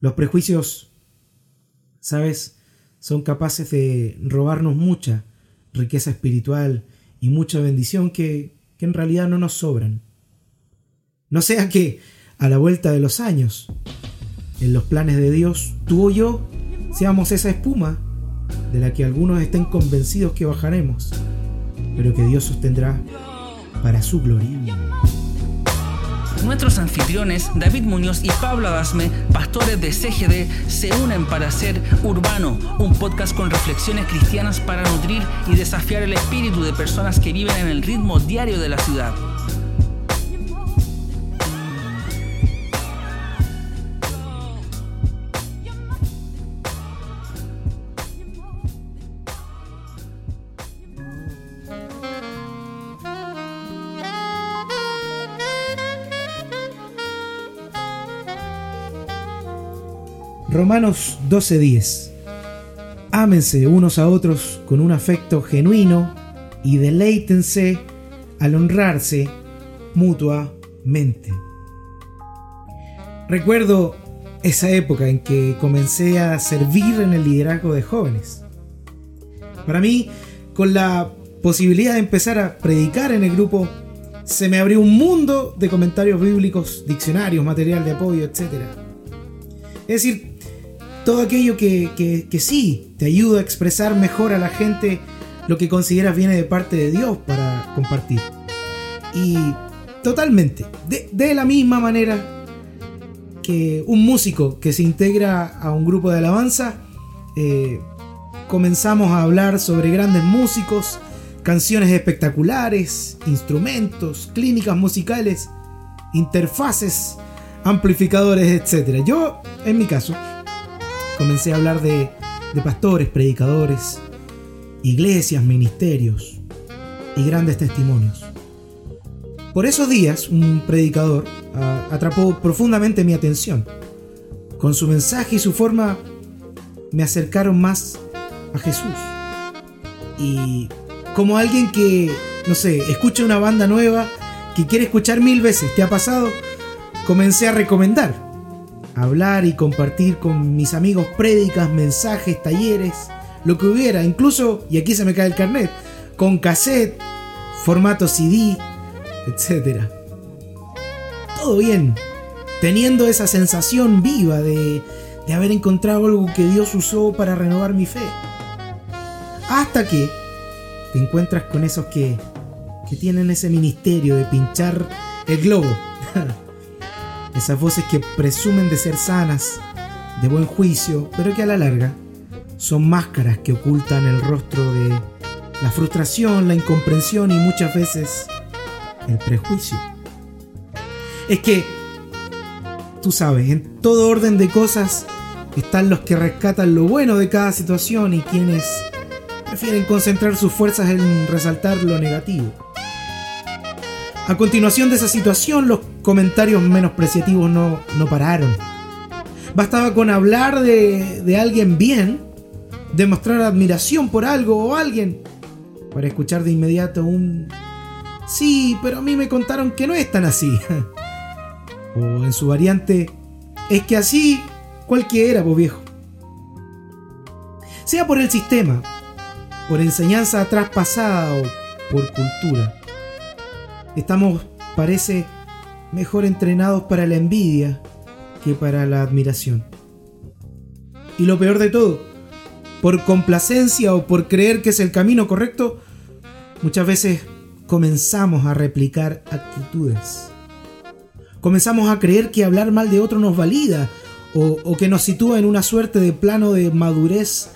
Los prejuicios, ¿sabes? Son capaces de robarnos mucha riqueza espiritual y mucha bendición que, que en realidad no nos sobran. No sea que a la vuelta de los años, en los planes de Dios, tú o yo seamos esa espuma de la que algunos estén convencidos que bajaremos, pero que Dios sostendrá para su gloria. Nuestros anfitriones, David Muñoz y Pablo Adasme, pastores de CGD, se unen para hacer Urbano, un podcast con reflexiones cristianas para nutrir y desafiar el espíritu de personas que viven en el ritmo diario de la ciudad. Romanos 12:10. Ámense unos a otros con un afecto genuino y deleítense al honrarse mutuamente. Recuerdo esa época en que comencé a servir en el liderazgo de jóvenes. Para mí, con la posibilidad de empezar a predicar en el grupo, se me abrió un mundo de comentarios bíblicos, diccionarios, material de apoyo, etc. Es decir, todo aquello que, sí te ayuda a expresar mejor a la gente lo que consideras viene de parte de Dios para compartir. Y totalmente, de, la misma manera que un músico que se integra a un grupo de alabanza, eh, comenzamos a hablar sobre grandes músicos, canciones espectaculares, instrumentos, clínicas musicales, interfaces, amplificadores, etc. Yo, en mi caso, comencé a hablar de, pastores, predicadores, iglesias, ministerios y grandes testimonios. Por esos días, un predicador atrapó profundamente mi atención. Con su mensaje y su forma me acercaron más a Jesús. Y como alguien que, no sé, escucha una banda nueva que quiere escuchar mil veces, ¿te ha pasado? Comencé a recomendar hablar y compartir con mis amigos prédicas, mensajes, talleres, lo que hubiera, incluso, y aquí se me cae el carnet, con cassette, formato CD, etc. Todo bien, teniendo esa sensación viva de, de haber encontrado algo que Dios usó para renovar mi fe. Hasta que te encuentras con esos que, que tienen ese ministerio de pinchar el globo. esas voces que presumen de ser sanas, de buen juicio, pero que a la larga son máscaras que ocultan el rostro de la frustración, la incomprensión y muchas veces el prejuicio. Es que, tú sabes, en todo orden de cosas están los que rescatan lo bueno de cada situación y quienes prefieren concentrar sus fuerzas en resaltar lo negativo. A continuación de esa situación, los comentarios menospreciativos no, no pararon. Bastaba con hablar de, de alguien bien, demostrar admiración por algo o alguien, para escuchar de inmediato un... Sí, pero a mí me contaron que no es tan así. o en su variante, es que así cualquiera, pues viejo. Sea por el sistema, por enseñanza traspasada o por cultura. Estamos, parece, mejor entrenados para la envidia que para la admiración. Y lo peor de todo, por complacencia o por creer que es el camino correcto, muchas veces comenzamos a replicar actitudes. Comenzamos a creer que hablar mal de otro nos valida o, que nos sitúa en una suerte de plano de madurez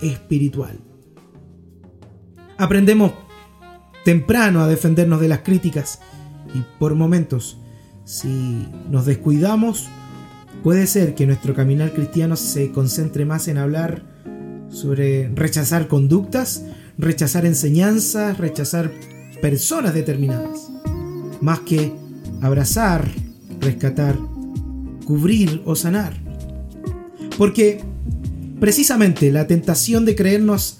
espiritual. Aprendemos temprano a defendernos de las críticas y por momentos, si nos descuidamos, puede ser que nuestro caminar cristiano se concentre más en hablar sobre rechazar conductas, rechazar enseñanzas, rechazar personas determinadas, más que abrazar, rescatar, cubrir o sanar. Porque precisamente la tentación de creernos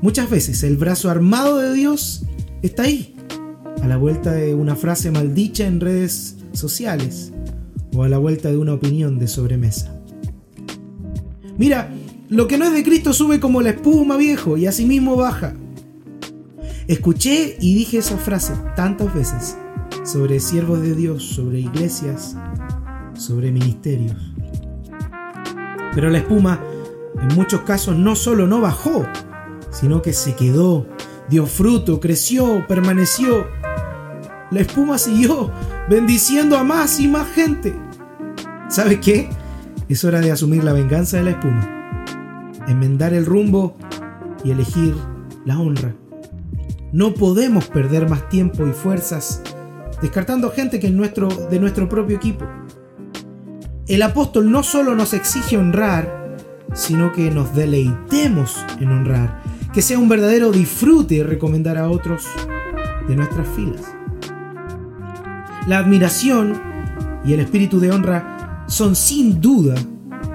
muchas veces el brazo armado de Dios está ahí, a la vuelta de una frase maldicha en redes sociales o a la vuelta de una opinión de sobremesa. Mira, lo que no es de Cristo sube como la espuma, viejo, y asimismo baja. Escuché y dije esa frase tantas veces sobre siervos de Dios, sobre iglesias, sobre ministerios. Pero la espuma en muchos casos no solo no bajó, sino que se quedó, dio fruto, creció, permaneció. La espuma siguió bendiciendo a más y más gente. ¿Sabe qué? Es hora de asumir la venganza de la espuma, enmendar el rumbo y elegir la honra. No podemos perder más tiempo y fuerzas descartando gente que es nuestro, de nuestro propio equipo. El apóstol no solo nos exige honrar, sino que nos deleitemos en honrar, que sea un verdadero disfrute recomendar a otros de nuestras filas. La admiración y el espíritu de honra son sin duda,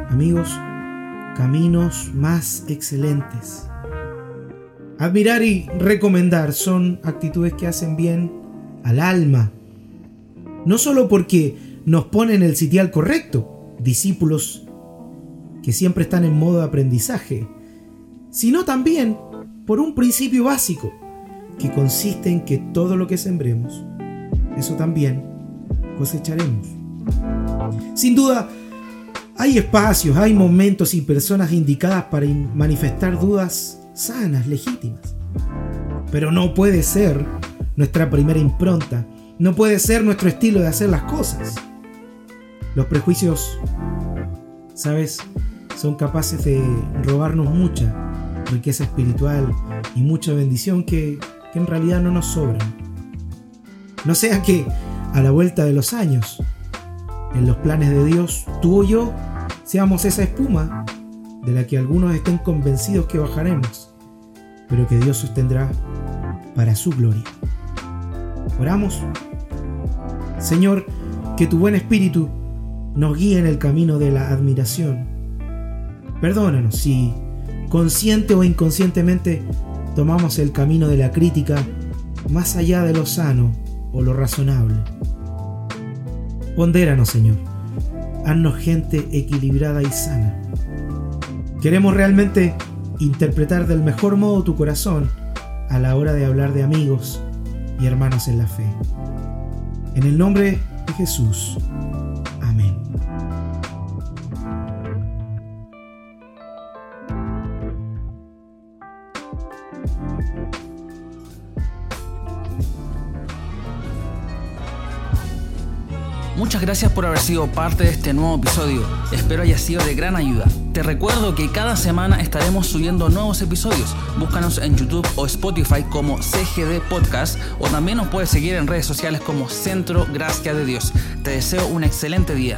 amigos, caminos más excelentes. Admirar y recomendar son actitudes que hacen bien al alma. No solo porque nos ponen el sitial correcto, discípulos que siempre están en modo de aprendizaje, sino también por un principio básico, que consiste en que todo lo que sembremos, eso también cosecharemos. Sin duda, hay espacios, hay momentos y personas indicadas para manifestar dudas sanas, legítimas. Pero no puede ser nuestra primera impronta, no puede ser nuestro estilo de hacer las cosas. Los prejuicios, ¿sabes? Son capaces de robarnos mucha riqueza espiritual y mucha bendición que, en realidad no nos sobran. No sea que a la vuelta de los años, en los planes de Dios, tú o yo seamos esa espuma de la que algunos estén convencidos que bajaremos, pero que Dios sostendrá para su gloria. Oramos. Señor, que tu buen espíritu nos guíe en el camino de la admiración. Perdónanos si, consciente o inconscientemente, tomamos el camino de la crítica más allá de lo sano o lo razonable. Pondéranos, Señor. Haznos gente equilibrada y sana. Queremos realmente interpretar del mejor modo tu corazón a la hora de hablar de amigos y hermanos en la fe. En el nombre de Jesús. Muchas gracias por haber sido parte de este nuevo episodio. Espero haya sido de gran ayuda. Te recuerdo que cada semana estaremos subiendo nuevos episodios. Búscanos en YouTube o Spotify como CGD Podcast o también nos puedes seguir en redes sociales como Centro Gracia de Dios. Te deseo un excelente día.